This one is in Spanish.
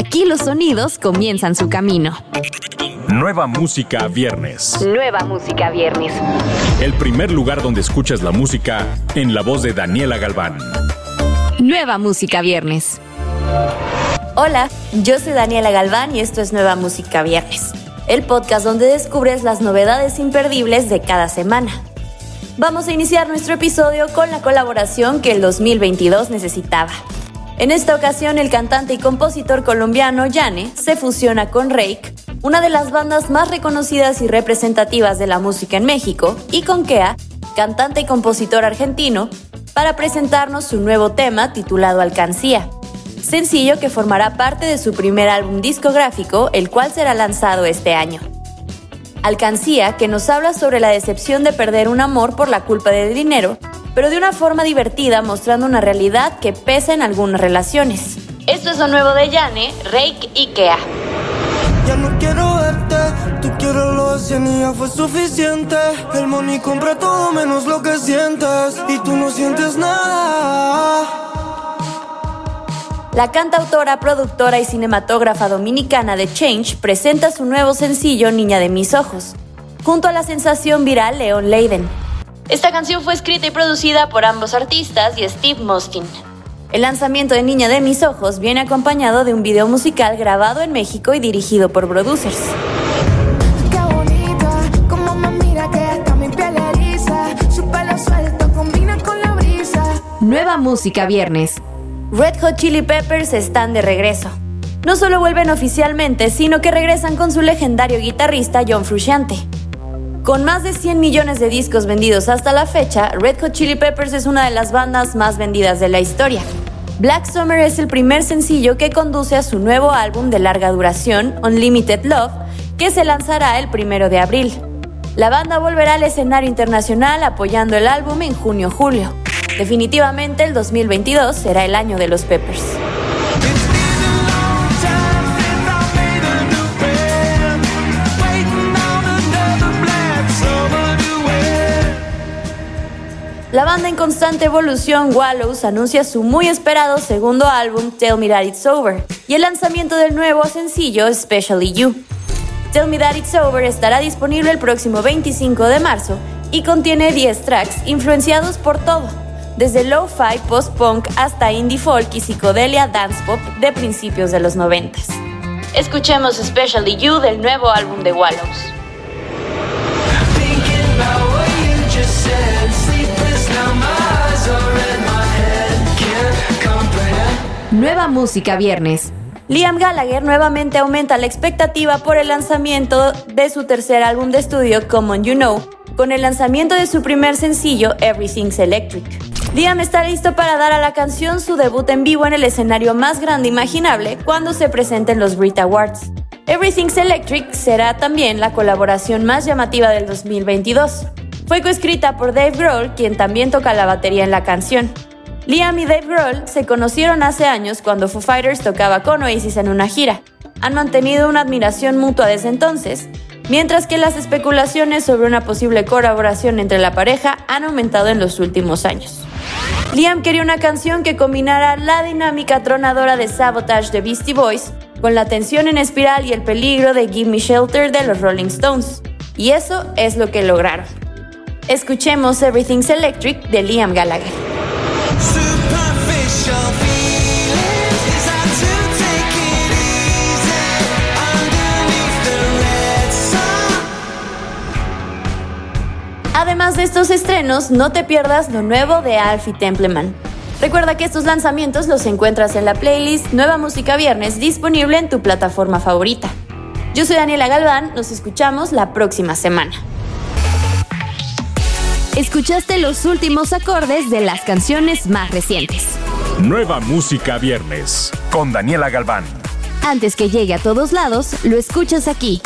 Aquí los sonidos comienzan su camino. Nueva música viernes. Nueva música viernes. El primer lugar donde escuchas la música en la voz de Daniela Galván. Nueva música viernes. Hola, yo soy Daniela Galván y esto es Nueva Música Viernes, el podcast donde descubres las novedades imperdibles de cada semana. Vamos a iniciar nuestro episodio con la colaboración que el 2022 necesitaba. En esta ocasión, el cantante y compositor colombiano Yane se fusiona con Rake, una de las bandas más reconocidas y representativas de la música en México, y con Kea, cantante y compositor argentino, para presentarnos su nuevo tema titulado Alcancía, sencillo que formará parte de su primer álbum discográfico, el cual será lanzado este año. Alcancía, que nos habla sobre la decepción de perder un amor por la culpa del dinero, pero de una forma divertida mostrando una realidad que pesa en algunas relaciones. Esto es lo nuevo de Yane, Rake y Kea. Ya no quiero verte, tú quieres lo de ya fue suficiente. El money compra todo menos lo que sientes y tú no sientes nada. La cantautora, productora y cinematógrafa dominicana de Change presenta su nuevo sencillo Niña de mis ojos, junto a la sensación viral Leon Leiden. Esta canción fue escrita y producida por ambos artistas y Steve Moskin. El lanzamiento de Niña de mis ojos viene acompañado de un video musical grabado en México y dirigido por producers. Nueva música viernes. Red Hot Chili Peppers están de regreso. No solo vuelven oficialmente, sino que regresan con su legendario guitarrista John Frusciante. Con más de 100 millones de discos vendidos hasta la fecha, Red Hot Chili Peppers es una de las bandas más vendidas de la historia. Black Summer es el primer sencillo que conduce a su nuevo álbum de larga duración, Unlimited Love, que se lanzará el primero de abril. La banda volverá al escenario internacional apoyando el álbum en junio-julio. Definitivamente el 2022 será el año de los Peppers. La banda en constante evolución Wallows anuncia su muy esperado segundo álbum Tell Me That It's Over y el lanzamiento del nuevo sencillo Especially You. Tell Me That It's Over estará disponible el próximo 25 de marzo y contiene 10 tracks influenciados por todo, desde lo-fi, post-punk hasta indie folk y psicodelia dance pop de principios de los 90. Escuchemos Especially You del nuevo álbum de Wallows. Nueva música viernes. Liam Gallagher nuevamente aumenta la expectativa por el lanzamiento de su tercer álbum de estudio Common You Know, con el lanzamiento de su primer sencillo Everything's Electric. Liam está listo para dar a la canción su debut en vivo en el escenario más grande imaginable cuando se presenten los Brit Awards. Everything's Electric será también la colaboración más llamativa del 2022. Fue coescrita por Dave Grohl, quien también toca la batería en la canción. Liam y Dave Grohl se conocieron hace años cuando Foo Fighters tocaba con Oasis en una gira. Han mantenido una admiración mutua desde entonces, mientras que las especulaciones sobre una posible colaboración entre la pareja han aumentado en los últimos años. Liam quería una canción que combinara la dinámica tronadora de Sabotage de Beastie Boys con la tensión en espiral y el peligro de Give Me Shelter de los Rolling Stones, y eso es lo que lograron. Escuchemos Everything's Electric de Liam Gallagher. Además de estos estrenos, no te pierdas lo nuevo de Alfie Templeman. Recuerda que estos lanzamientos los encuentras en la playlist Nueva Música Viernes disponible en tu plataforma favorita. Yo soy Daniela Galván, nos escuchamos la próxima semana. Escuchaste los últimos acordes de las canciones más recientes. Nueva Música Viernes con Daniela Galván. Antes que llegue a todos lados, lo escuchas aquí.